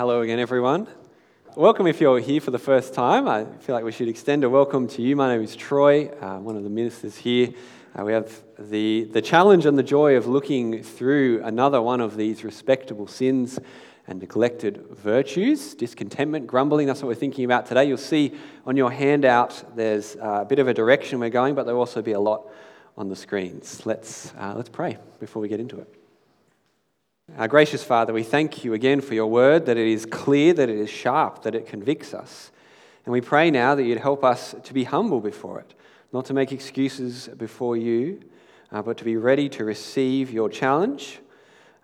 Hello again, everyone. Welcome if you're here for the first time. I feel like we should extend a welcome to you. My name is Troy, uh, one of the ministers here. Uh, we have the, the challenge and the joy of looking through another one of these respectable sins and neglected virtues discontentment, grumbling. That's what we're thinking about today. You'll see on your handout there's uh, a bit of a direction we're going, but there'll also be a lot on the screens. Let's, uh, let's pray before we get into it. Our gracious Father, we thank you again for your word, that it is clear, that it is sharp, that it convicts us. And we pray now that you'd help us to be humble before it, not to make excuses before you, uh, but to be ready to receive your challenge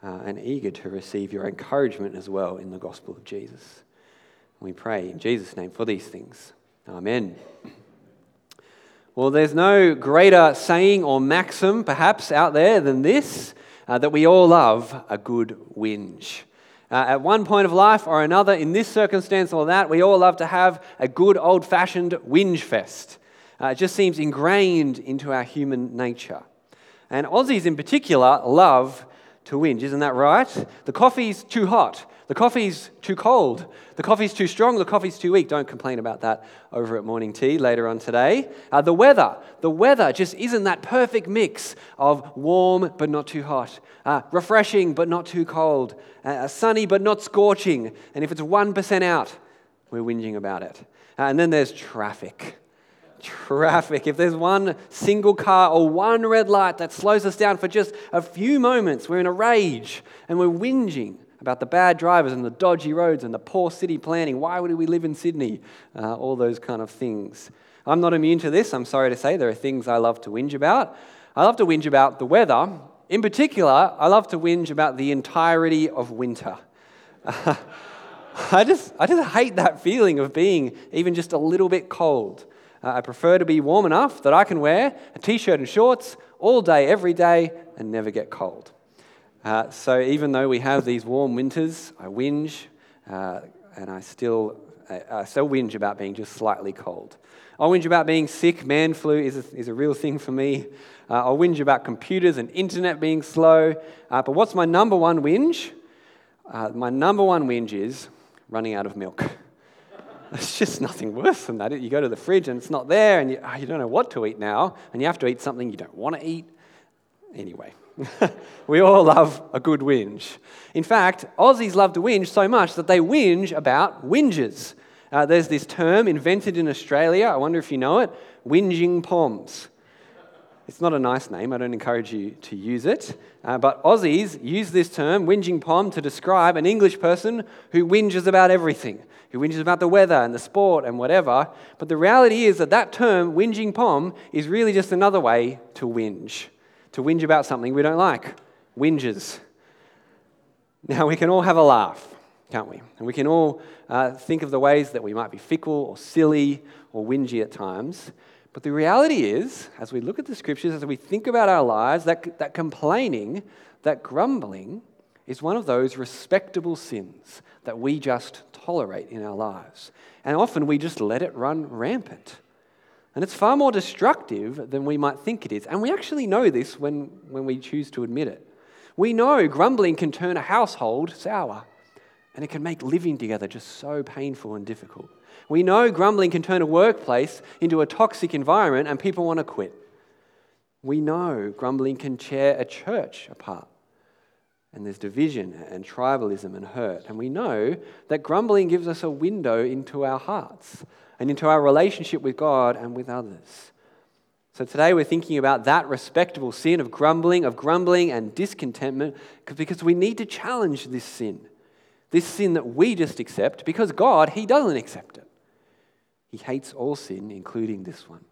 uh, and eager to receive your encouragement as well in the gospel of Jesus. we pray in Jesus' name for these things. Amen. Well, there's no greater saying or maxim, perhaps, out there than this uh, that we all love a good whinge. Uh, at one point of life or another, in this circumstance or that, we all love to have a good old fashioned whinge fest. Uh, it just seems ingrained into our human nature. And Aussies in particular love to whinge, isn't that right? The coffee's too hot. The coffee's too cold. The coffee's too strong. The coffee's too weak. Don't complain about that over at morning tea later on today. Uh, the weather. The weather just isn't that perfect mix of warm but not too hot, uh, refreshing but not too cold, uh, sunny but not scorching. And if it's 1% out, we're whinging about it. Uh, and then there's traffic. Traffic. If there's one single car or one red light that slows us down for just a few moments, we're in a rage and we're whinging about the bad drivers and the dodgy roads and the poor city planning. Why would we live in Sydney? Uh, all those kind of things. I'm not immune to this, I'm sorry to say. There are things I love to whinge about. I love to whinge about the weather. In particular, I love to whinge about the entirety of winter. I, just, I just hate that feeling of being even just a little bit cold. Uh, I prefer to be warm enough that I can wear a t shirt and shorts all day, every day, and never get cold. Uh, so even though we have these warm winters, I whinge, uh, and I still, I, I, still whinge about being just slightly cold. I'll whinge about being sick. Man flu is a, is a real thing for me. Uh, I'll whinge about computers and internet being slow. Uh, but what's my number one whinge? Uh, my number one whinge is running out of milk. It's just nothing worse than that. You go to the fridge and it's not there, and you, oh, you don't know what to eat now, and you have to eat something you don't want to eat. Anyway. we all love a good whinge. In fact, Aussies love to whinge so much that they whinge about whinges. Uh, there's this term invented in Australia, I wonder if you know it whinging poms. It's not a nice name, I don't encourage you to use it. Uh, but Aussies use this term, whinging pom, to describe an English person who whinges about everything, who whinges about the weather and the sport and whatever. But the reality is that that term, whinging pom, is really just another way to whinge to whinge about something we don't like. Whinges. Now, we can all have a laugh, can't we? And we can all uh, think of the ways that we might be fickle or silly or whingy at times. But the reality is, as we look at the scriptures, as we think about our lives, that, that complaining, that grumbling, is one of those respectable sins that we just tolerate in our lives. And often we just let it run rampant. And it's far more destructive than we might think it is. And we actually know this when, when we choose to admit it. We know grumbling can turn a household sour, and it can make living together just so painful and difficult. We know grumbling can turn a workplace into a toxic environment, and people want to quit. We know grumbling can tear a church apart, and there's division and tribalism and hurt. And we know that grumbling gives us a window into our hearts and into our relationship with God and with others. So today we're thinking about that respectable sin of grumbling, of grumbling and discontentment, because we need to challenge this sin. This sin that we just accept, because God, He doesn't accept it. He hates all sin, including this one.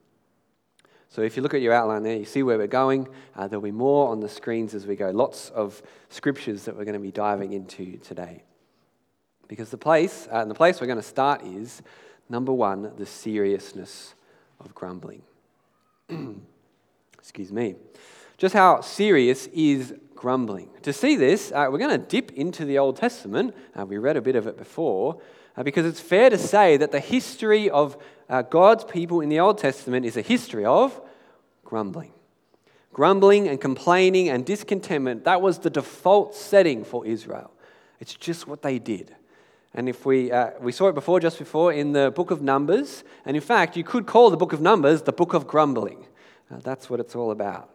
So if you look at your outline there, you see where we're going. Uh, there'll be more on the screens as we go. Lots of scriptures that we're going to be diving into today. Because the place, uh, and the place we're going to start is Number one, the seriousness of grumbling. Excuse me. Just how serious is grumbling? To see this, uh, we're going to dip into the Old Testament. Uh, we read a bit of it before, uh, because it's fair to say that the history of uh, God's people in the Old Testament is a history of grumbling. Grumbling and complaining and discontentment, that was the default setting for Israel. It's just what they did. And if we, uh, we saw it before, just before, in the book of Numbers. And in fact, you could call the book of Numbers the book of grumbling. Uh, that's what it's all about.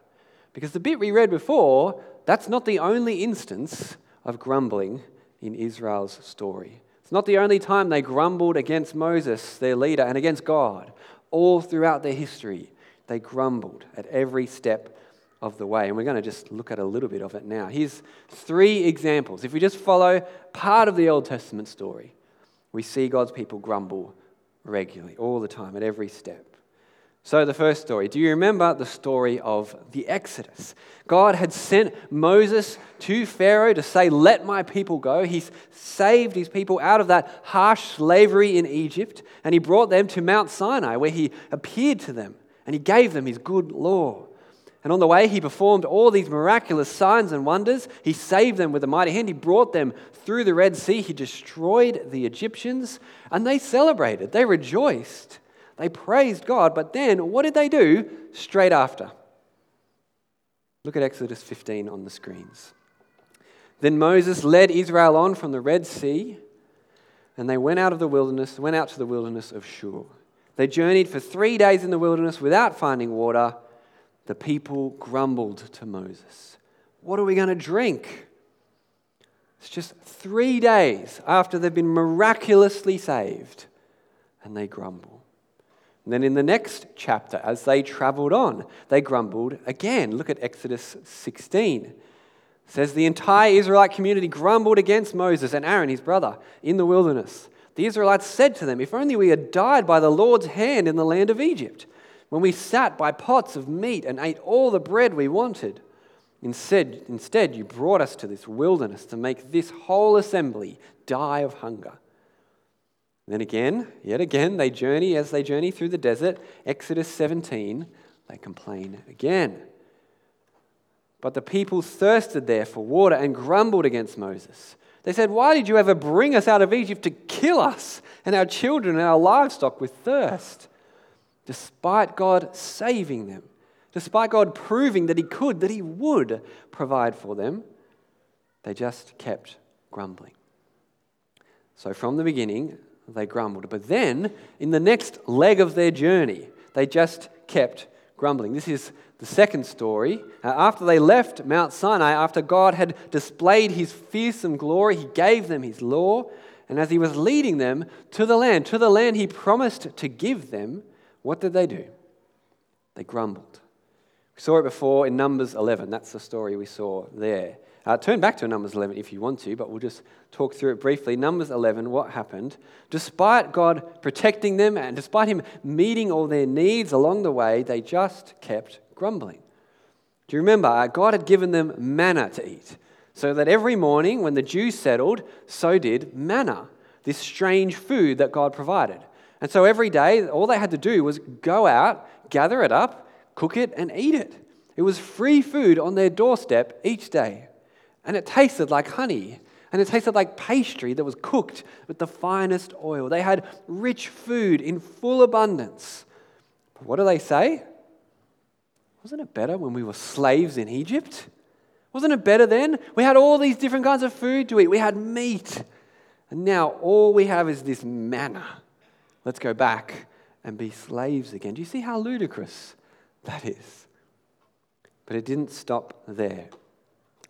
Because the bit we read before, that's not the only instance of grumbling in Israel's story. It's not the only time they grumbled against Moses, their leader, and against God. All throughout their history, they grumbled at every step of the way. And we're going to just look at a little bit of it now. Here's three examples. If we just follow part of the Old Testament story, we see God's people grumble regularly, all the time, at every step. So, the first story. Do you remember the story of the Exodus? God had sent Moses to Pharaoh to say, Let my people go. He's saved his people out of that harsh slavery in Egypt, and he brought them to Mount Sinai, where he appeared to them and he gave them his good law. And on the way, he performed all these miraculous signs and wonders. He saved them with a mighty hand. He brought them through the Red Sea. He destroyed the Egyptians. And they celebrated. They rejoiced. They praised God. But then, what did they do straight after? Look at Exodus 15 on the screens. Then Moses led Israel on from the Red Sea, and they went out of the wilderness, went out to the wilderness of Shur. They journeyed for three days in the wilderness without finding water the people grumbled to Moses, What are we going to drink? It's just three days after they've been miraculously saved, and they grumble. And then in the next chapter, as they traveled on, they grumbled again. Look at Exodus 16. It says the entire Israelite community grumbled against Moses and Aaron, his brother, in the wilderness. The Israelites said to them, If only we had died by the Lord's hand in the land of Egypt when we sat by pots of meat and ate all the bread we wanted. Instead, instead, you brought us to this wilderness to make this whole assembly die of hunger. Then again, yet again, they journey as they journey through the desert. Exodus 17, they complain again. But the people thirsted there for water and grumbled against Moses. They said, Why did you ever bring us out of Egypt to kill us and our children and our livestock with thirst? Despite God saving them, despite God proving that He could, that He would provide for them, they just kept grumbling. So from the beginning, they grumbled. But then, in the next leg of their journey, they just kept grumbling. This is the second story. Uh, after they left Mount Sinai, after God had displayed his fearsome glory, he gave them his law. And as he was leading them to the land, to the land he promised to give them, what did they do? They grumbled. We saw it before in Numbers 11. That's the story we saw there. Uh, turn back to Numbers 11 if you want to, but we'll just talk through it briefly. Numbers 11, what happened? Despite God protecting them and despite Him meeting all their needs along the way, they just kept grumbling. Do you remember? Uh, God had given them manna to eat, so that every morning when the dew settled, so did manna, this strange food that God provided. And so every day, all they had to do was go out, gather it up, cook it, and eat it. It was free food on their doorstep each day. And it tasted like honey. And it tasted like pastry that was cooked with the finest oil. They had rich food in full abundance. But what do they say? Wasn't it better when we were slaves in Egypt? Wasn't it better then? We had all these different kinds of food to eat. We had meat. And now all we have is this manna. Let's go back and be slaves again. Do you see how ludicrous that is? But it didn't stop there.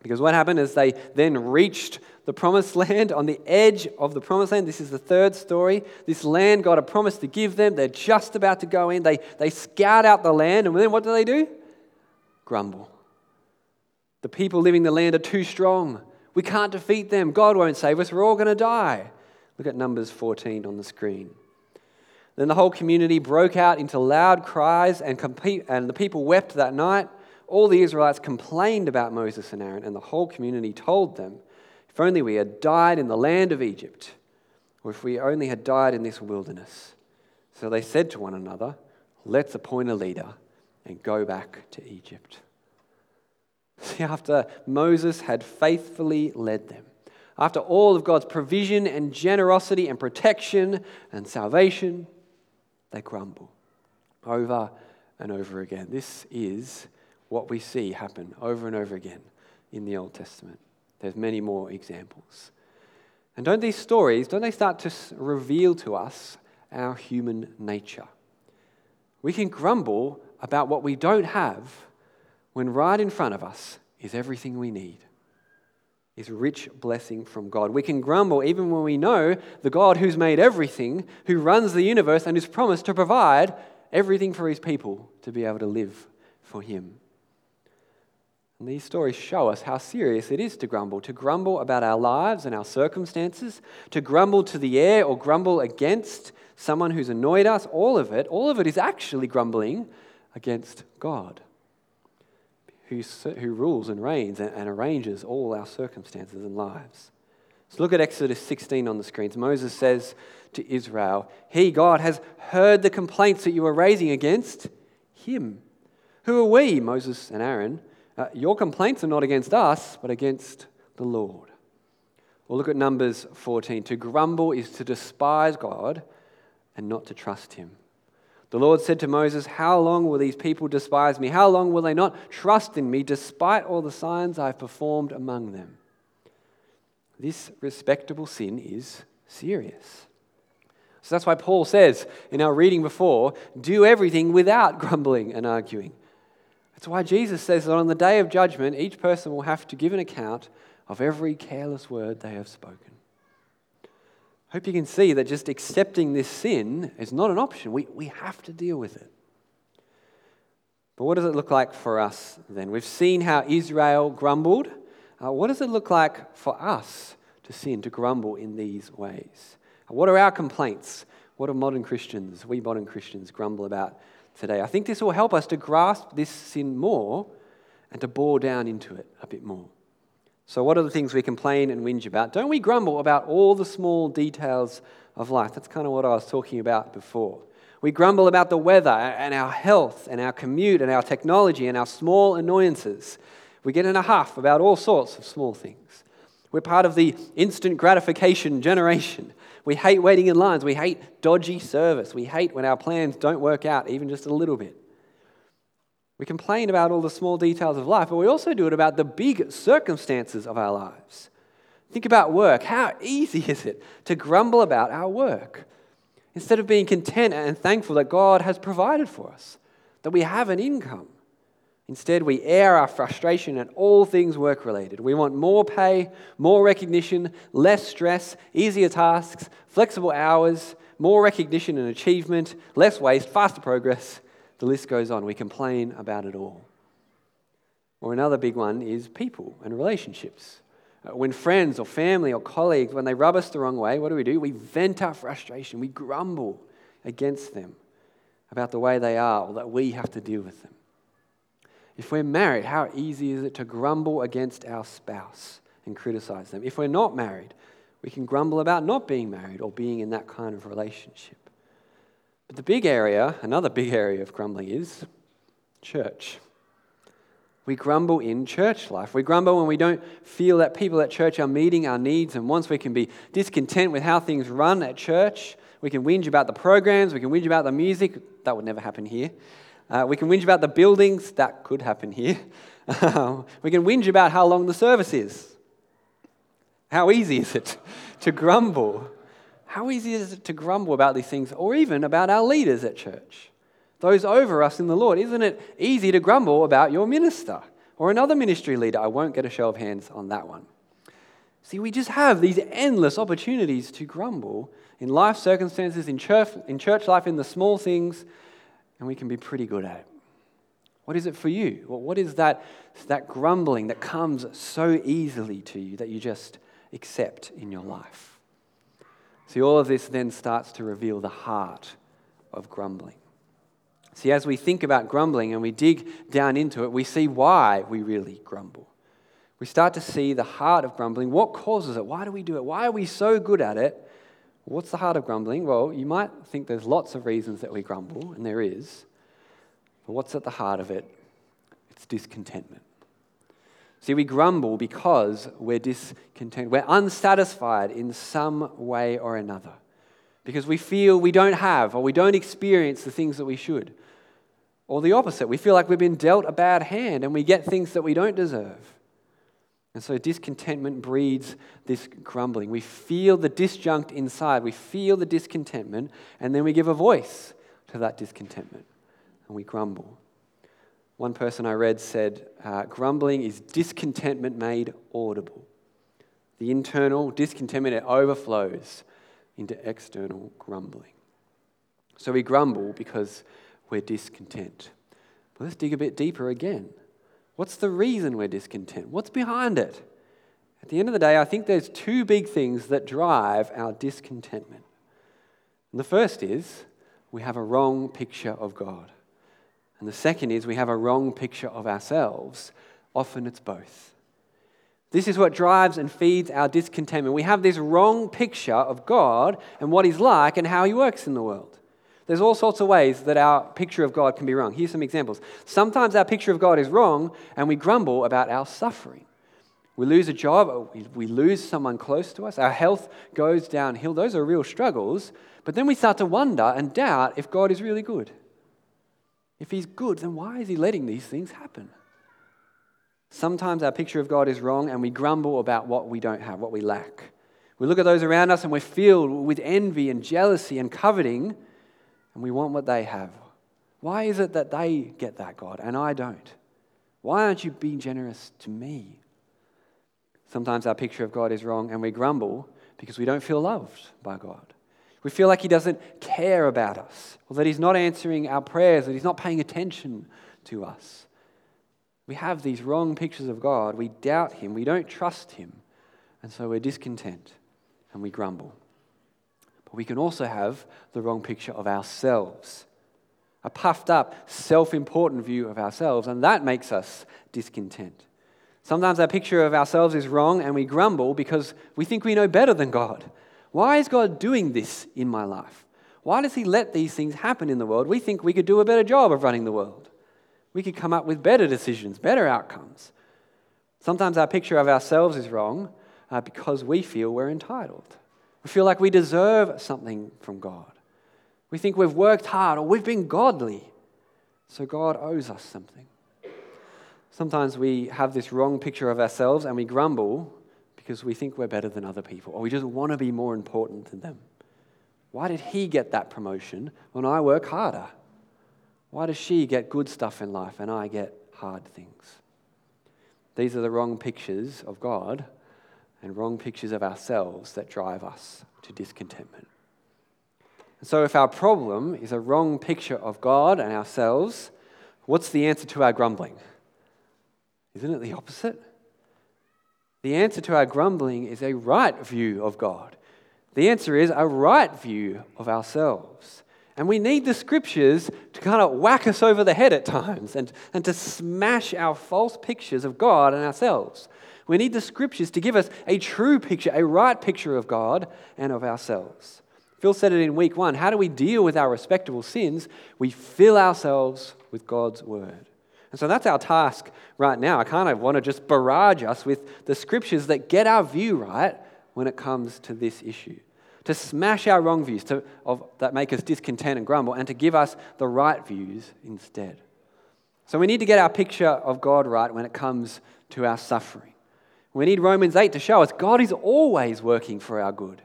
Because what happened is they then reached the promised land on the edge of the promised land. This is the third story. This land God had promised to give them. They're just about to go in. They, they scout out the land, and then what do they do? Grumble. The people living the land are too strong. We can't defeat them. God won't save us. We're all going to die. Look at Numbers 14 on the screen. Then the whole community broke out into loud cries, and, and the people wept that night. All the Israelites complained about Moses and Aaron, and the whole community told them, If only we had died in the land of Egypt, or if we only had died in this wilderness. So they said to one another, Let's appoint a leader and go back to Egypt. See, after Moses had faithfully led them, after all of God's provision and generosity and protection and salvation, they grumble over and over again. This is what we see happen over and over again in the Old Testament. There's many more examples. And don't these stories, don't they start to reveal to us our human nature? We can grumble about what we don't have when right in front of us is everything we need is rich blessing from God. We can grumble even when we know the God who's made everything, who runs the universe, and who's promised to provide everything for his people to be able to live for him. And these stories show us how serious it is to grumble, to grumble about our lives and our circumstances, to grumble to the air or grumble against someone who's annoyed us. All of it, all of it is actually grumbling against God who, who rules and reigns and, and arranges all our circumstances and lives. So look at Exodus 16 on the screens. Moses says to Israel, He, God, has heard the complaints that you are raising against Him. Who are we, Moses and Aaron? Uh, your complaints are not against us, but against the Lord. Well, look at Numbers 14. To grumble is to despise God and not to trust Him. The Lord said to Moses, How long will these people despise me? How long will they not trust in me despite all the signs I've performed among them? This respectable sin is serious. So that's why Paul says in our reading before do everything without grumbling and arguing. That's why Jesus says that on the day of judgment, each person will have to give an account of every careless word they have spoken hope you can see that just accepting this sin is not an option. We, we have to deal with it. But what does it look like for us then? We've seen how Israel grumbled. Uh, what does it look like for us to sin, to grumble in these ways? What are our complaints? What do modern Christians, we modern Christians, grumble about today? I think this will help us to grasp this sin more and to bore down into it a bit more. So, what are the things we complain and whinge about? Don't we grumble about all the small details of life? That's kind of what I was talking about before. We grumble about the weather and our health and our commute and our technology and our small annoyances. We get in a huff about all sorts of small things. We're part of the instant gratification generation. We hate waiting in lines. We hate dodgy service. We hate when our plans don't work out even just a little bit. We complain about all the small details of life, but we also do it about the big circumstances of our lives. Think about work. How easy is it to grumble about our work? Instead of being content and thankful that God has provided for us, that we have an income. Instead, we air our frustration at all things work related. We want more pay, more recognition, less stress, easier tasks, flexible hours, more recognition and achievement, less waste, faster progress. The list goes on. We complain about it all. Or another big one is people and relationships. Uh, when friends or family or colleagues, when they rub us the wrong way, what do we do? We vent our frustration. We grumble against them about the way they are or that we have to deal with them. If we're married, how easy is it to grumble against our spouse and criticize them? If we're not married, we can grumble about not being married or being in that kind of relationship. But the big area, another big area of grumbling is church. We grumble in church life. We grumble when we don't feel that people at church are meeting our needs and once We can be discontent with how things run at church. We can whinge about the programs. We can whinge about the music. That would never happen here. Uh, we can whinge about the buildings. That could happen here. we can whinge about how long the service is. How easy is it to grumble how easy is it to grumble about these things or even about our leaders at church? Those over us in the Lord. Isn't it easy to grumble about your minister or another ministry leader? I won't get a show of hands on that one. See, we just have these endless opportunities to grumble in life circumstances, in church, in church life, in the small things, and we can be pretty good at it. What is it for you? Well, what is that, that grumbling that comes so easily to you that you just accept in your life? See, all of this then starts to reveal the heart of grumbling. See, as we think about grumbling and we dig down into it, we see why we really grumble. We start to see the heart of grumbling. What causes it? Why do we do it? Why are we so good at it? What's the heart of grumbling? Well, you might think there's lots of reasons that we grumble, and there is. But what's at the heart of it? It's discontentment. See, we grumble because we're discontent. We're unsatisfied in some way or another because we feel we don't have or we don't experience the things that we should. Or the opposite, we feel like we've been dealt a bad hand and we get things that we don't deserve. And so discontentment breeds this grumbling. We feel the disjunct inside, we feel the discontentment, and then we give a voice to that discontentment and we grumble. One person I read said, uh, Grumbling is discontentment made audible. The internal discontentment, it overflows into external grumbling. So we grumble because we're discontent. But let's dig a bit deeper again. What's the reason we're discontent? What's behind it? At the end of the day, I think there's two big things that drive our discontentment. And the first is we have a wrong picture of God. And the second is we have a wrong picture of ourselves. Often it's both. This is what drives and feeds our discontentment. We have this wrong picture of God and what He's like and how He works in the world. There's all sorts of ways that our picture of God can be wrong. Here's some examples. Sometimes our picture of God is wrong and we grumble about our suffering. We lose a job, we lose someone close to us, our health goes downhill. Those are real struggles. But then we start to wonder and doubt if God is really good. If He's good, then why is He letting these things happen? Sometimes our picture of God is wrong and we grumble about what we don't have, what we lack. We look at those around us and we're filled with envy and jealousy and coveting, and we want what they have. Why is it that they get that, God, and I don't? Why aren't you being generous to me? Sometimes our picture of God is wrong and we grumble because we don't feel loved by God. We feel like He doesn't care about us, or that He's not answering our prayers, that He's not paying attention to us. We have these wrong pictures of God. We doubt Him. We don't trust Him. And so we're discontent and we grumble. But we can also have the wrong picture of ourselves a puffed up, self important view of ourselves, and that makes us discontent. Sometimes our picture of ourselves is wrong and we grumble because we think we know better than God. Why is God doing this in my life? Why does He let these things happen in the world? We think we could do a better job of running the world. We could come up with better decisions, better outcomes. Sometimes our picture of ourselves is wrong uh, because we feel we're entitled. We feel like we deserve something from God. We think we've worked hard or we've been godly, so God owes us something. Sometimes we have this wrong picture of ourselves and we grumble because we think we're better than other people or we just want to be more important than them. Why did he get that promotion when I work harder? Why does she get good stuff in life and I get hard things? These are the wrong pictures of God and wrong pictures of ourselves that drive us to discontentment. And so, if our problem is a wrong picture of God and ourselves, what's the answer to our grumbling? Isn't it the opposite? The answer to our grumbling is a right view of God. The answer is a right view of ourselves. And we need the scriptures to kind of whack us over the head at times and, and to smash our false pictures of God and ourselves. We need the scriptures to give us a true picture, a right picture of God and of ourselves. Phil said it in week one. How do we deal with our respectable sins? We fill ourselves with God's word. And so that's our task right now. I kind of want to just barrage us with the scriptures that get our view right when it comes to this issue. To smash our wrong views to, of, that make us discontent and grumble, and to give us the right views instead. So we need to get our picture of God right when it comes to our suffering. We need Romans 8 to show us God is always working for our good,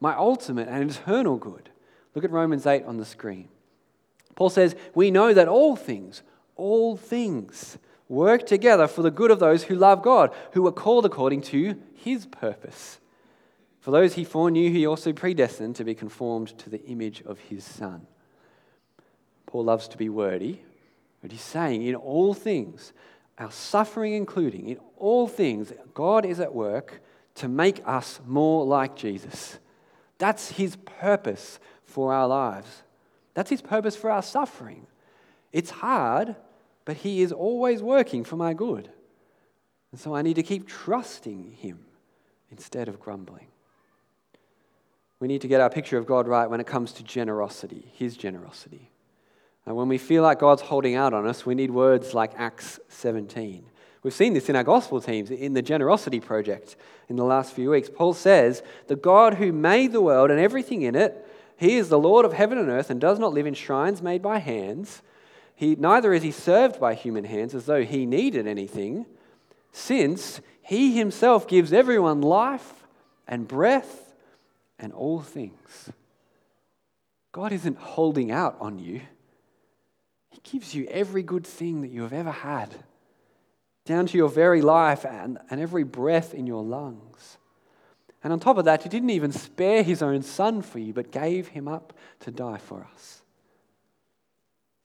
my ultimate and eternal good. Look at Romans 8 on the screen. Paul says, We know that all things, all things work together for the good of those who love God, who are called according to his purpose. For those he foreknew, he also predestined to be conformed to the image of his Son. Paul loves to be wordy, but he's saying, in all things, our suffering including, in all things, God is at work to make us more like Jesus. That's his purpose for our lives. That's his purpose for our suffering. It's hard, but He is always working for my good. And so I need to keep trusting Him instead of grumbling. We need to get our picture of God right when it comes to generosity, His generosity. And when we feel like God's holding out on us, we need words like Acts 17. We've seen this in our gospel teams, in the generosity project in the last few weeks. Paul says, The God who made the world and everything in it, He is the Lord of heaven and earth and does not live in shrines made by hands. He, neither is he served by human hands as though he needed anything, since He himself gives everyone life and breath and all things. God isn't holding out on you. He gives you every good thing that you have ever had, down to your very life and, and every breath in your lungs. And on top of that, He didn't even spare His own Son for you, but gave Him up to die for us.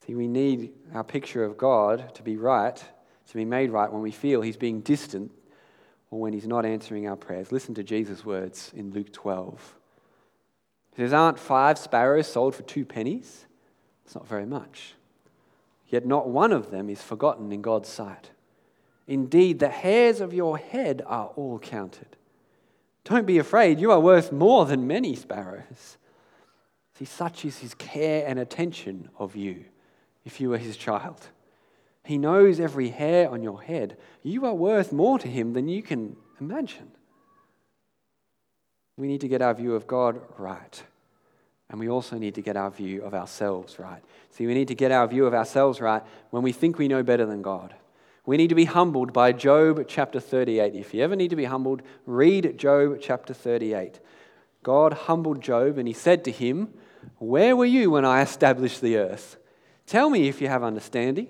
See, we need our picture of God to be right, to be made right when we feel He's being distant or when He's not answering our prayers. Listen to Jesus' words in Luke 12. He says, Aren't five sparrows sold for two pennies? It's not very much. Yet not one of them is forgotten in God's sight. Indeed, the hairs of your head are all counted. Don't be afraid, you are worth more than many sparrows. See, such is his care and attention of you if you were his child. He knows every hair on your head. You are worth more to him than you can imagine. We need to get our view of God right. And we also need to get our view of ourselves right. See, we need to get our view of ourselves right when we think we know better than God. We need to be humbled by Job chapter 38. If you ever need to be humbled, read Job chapter 38. God humbled Job and he said to him, Where were you when I established the earth? Tell me if you have understanding.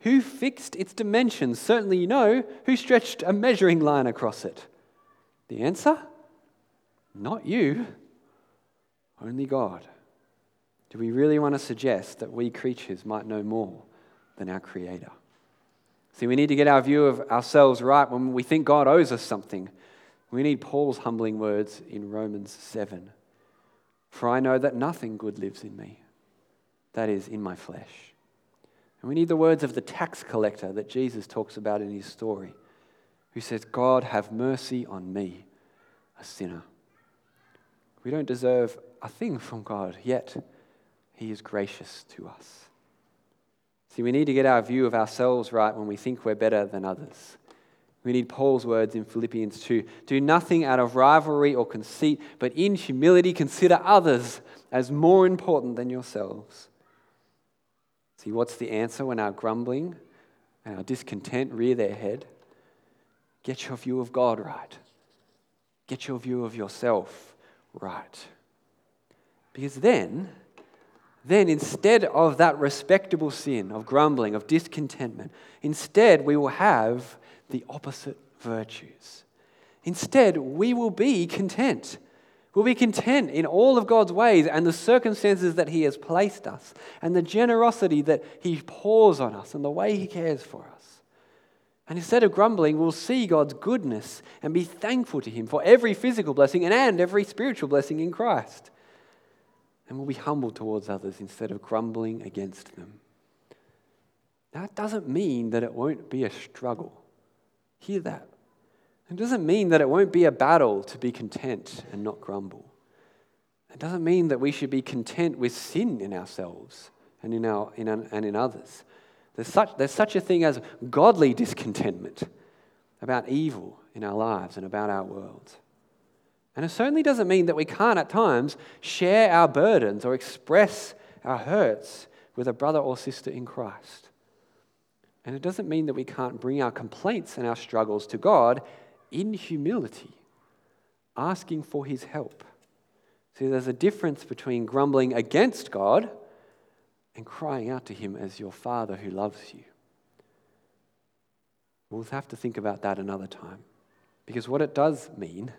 Who fixed its dimensions? Certainly you know. Who stretched a measuring line across it? The answer? Not you, only God. Do we really want to suggest that we creatures might know more than our Creator? See, we need to get our view of ourselves right when we think God owes us something. We need Paul's humbling words in Romans 7 For I know that nothing good lives in me, that is, in my flesh. And we need the words of the tax collector that Jesus talks about in his story, who says, God, have mercy on me, a sinner. We don't deserve a thing from God, yet He is gracious to us. See, we need to get our view of ourselves right when we think we're better than others. We need Paul's words in Philippians 2 Do nothing out of rivalry or conceit, but in humility consider others as more important than yourselves. See, what's the answer when our grumbling and our discontent rear their head? Get your view of God right. Get your view of yourself right. Because then, then instead of that respectable sin of grumbling, of discontentment, instead we will have the opposite virtues. Instead, we will be content. We'll be content in all of God's ways and the circumstances that He has placed us, and the generosity that He pours on us, and the way He cares for us. And instead of grumbling, we'll see God's goodness and be thankful to Him for every physical blessing and every spiritual blessing in Christ. And we'll be humble towards others instead of grumbling against them. That doesn't mean that it won't be a struggle. Hear that. It doesn't mean that it won't be a battle to be content and not grumble. It doesn't mean that we should be content with sin in ourselves and in, our, in, and in others. There's such, there's such a thing as godly discontentment about evil in our lives and about our world. And it certainly doesn't mean that we can't at times share our burdens or express our hurts with a brother or sister in Christ. And it doesn't mean that we can't bring our complaints and our struggles to God in humility, asking for His help. See, there's a difference between grumbling against God and crying out to Him as your Father who loves you. We'll have to think about that another time. Because what it does mean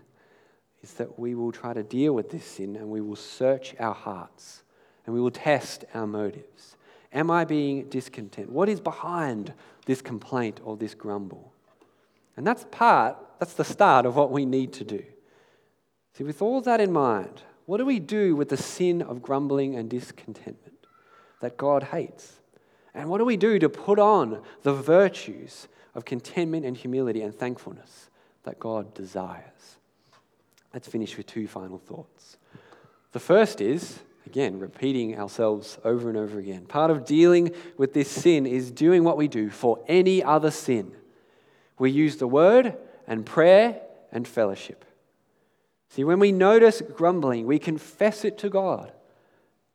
is that we will try to deal with this sin and we will search our hearts and we will test our motives. Am I being discontent? What is behind this complaint or this grumble? And that's part, that's the start of what we need to do. See, with all that in mind, what do we do with the sin of grumbling and discontentment? that God hates? And what do we do to put on the virtues of contentment and humility and thankfulness that God desires? Let's finish with two final thoughts. The first is, again, repeating ourselves over and over again. Part of dealing with this sin is doing what we do for any other sin. We use the word and prayer and fellowship. See, when we notice grumbling, we confess it to God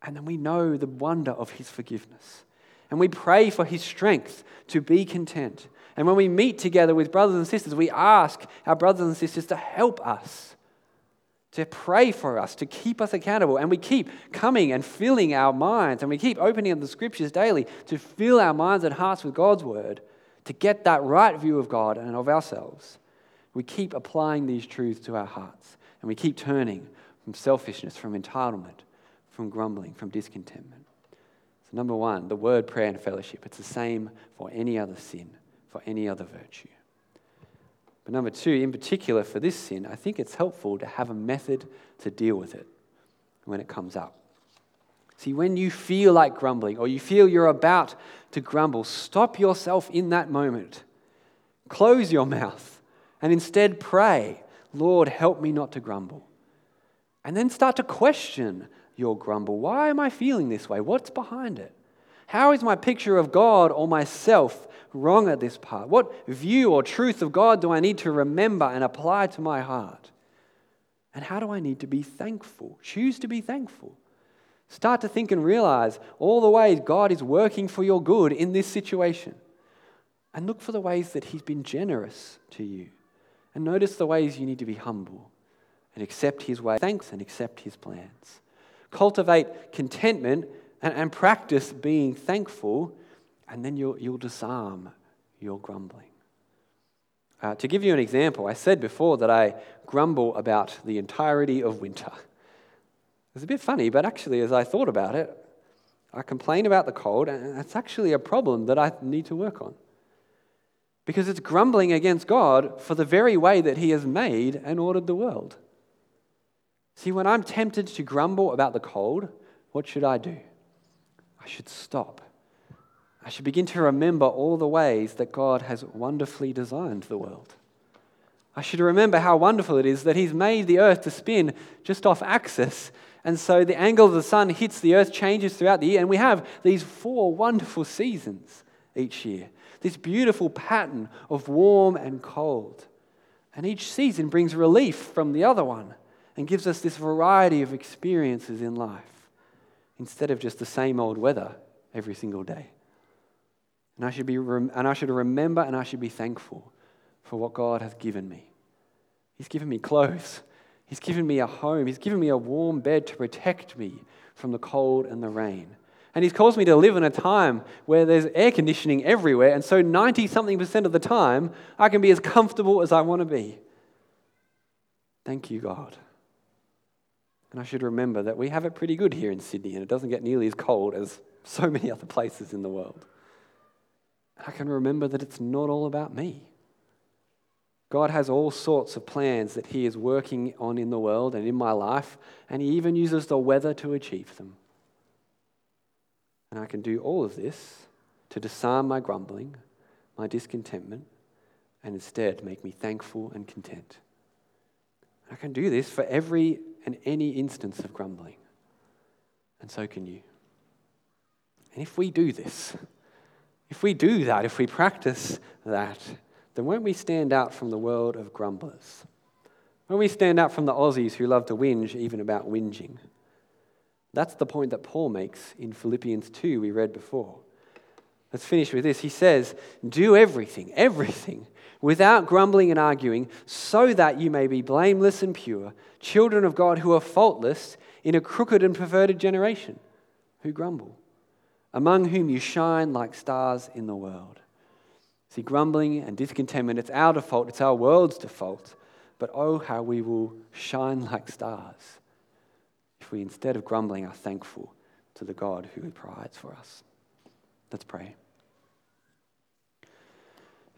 and then we know the wonder of his forgiveness. And we pray for his strength to be content. And when we meet together with brothers and sisters, we ask our brothers and sisters to help us, to pray for us, to keep us accountable. And we keep coming and filling our minds, and we keep opening up the scriptures daily to fill our minds and hearts with God's word, to get that right view of God and of ourselves. We keep applying these truths to our hearts, and we keep turning from selfishness, from entitlement, from grumbling, from discontentment. So, number one, the word, prayer, and fellowship. It's the same for any other sin, for any other virtue. But number two, in particular for this sin, I think it's helpful to have a method to deal with it when it comes up. See, when you feel like grumbling or you feel you're about to grumble, stop yourself in that moment. Close your mouth and instead pray, Lord, help me not to grumble. And then start to question your grumble. Why am I feeling this way? What's behind it? How is my picture of God or myself wrong at this part? What view or truth of God do I need to remember and apply to my heart? And how do I need to be thankful? Choose to be thankful. Start to think and realize all the ways God is working for your good in this situation. And look for the ways that He's been generous to you. And notice the ways you need to be humble and accept His way. Thanks and accept His plans cultivate contentment and, and practice being thankful, and then you'll, you'll disarm your grumbling. Uh, to give you an example, I said before that I grumble about the entirety of winter. It's a bit funny, but actually, as I thought about it, I complain about the cold, and that's actually a problem that I need to work on. Because it's grumbling against God for the very way that He has made and ordered the world. See, when I'm tempted to grumble about the cold, what should I do? I should stop. I should begin to remember all the ways that God has wonderfully designed the world. I should remember how wonderful it is that He's made the earth to spin just off axis. And so the angle of the sun hits the earth, changes throughout the year, and we have these four wonderful seasons each year. This beautiful pattern of warm and cold. And each season brings relief from the other one and gives us this variety of experiences in life instead of just the same old weather every single day. And I should, be rem- and I should remember and I should be thankful for what God has given me. He's given me clothes. He's given me a home. He's given me a warm bed to protect me from the cold and the rain. And He's caused me to live in a time where there's air conditioning everywhere. And so 90 something percent of the time, I can be as comfortable as I want to be. Thank you, God. And I should remember that we have it pretty good here in Sydney and it doesn't get nearly as cold as so many other places in the world. I can remember that it's not all about me. God has all sorts of plans that He is working on in the world and in my life, and He even uses the weather to achieve them. And I can do all of this to disarm my grumbling, my discontentment, and instead make me thankful and content. I can do this for every and any instance of grumbling. And so can you. And if we do this, if we do that, if we practice that, then won't we stand out from the world of grumblers? Won't we stand out from the Aussies who love to whinge even about whinging? That's the point that Paul makes in Philippians 2, we read before. Let's finish with this. He says, Do everything, everything without grumbling and arguing, so that you may be blameless and pure, children of God who are faultless in a crooked and perverted generation who grumble, among whom you shine like stars in the world. See, grumbling and discontentment, it's our default, it's our world's default. But oh, how we will shine like stars we, instead of grumbling, are thankful to the God who provides for us. Let's pray.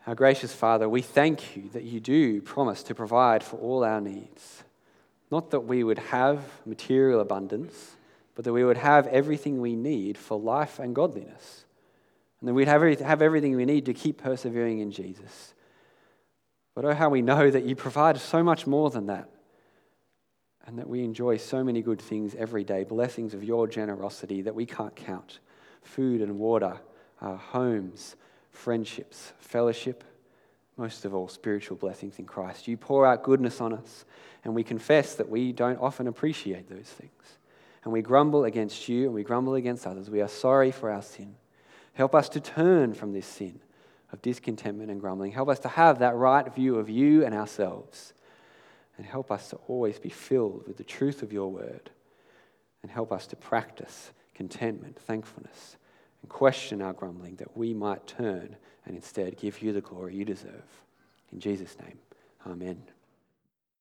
Our gracious Father, we thank you that you do promise to provide for all our needs. Not that we would have material abundance, but that we would have everything we need for life and godliness. And that we'd have everything we need to keep persevering in Jesus. But oh, how we know that you provide so much more than that. And that we enjoy so many good things every day, blessings of your generosity that we can't count food and water, our homes, friendships, fellowship, most of all, spiritual blessings in Christ. You pour out goodness on us, and we confess that we don't often appreciate those things. And we grumble against you and we grumble against others. We are sorry for our sin. Help us to turn from this sin of discontentment and grumbling. Help us to have that right view of you and ourselves. And help us to always be filled with the truth of your word. And help us to practice contentment, thankfulness, and question our grumbling that we might turn and instead give you the glory you deserve. In Jesus' name, amen.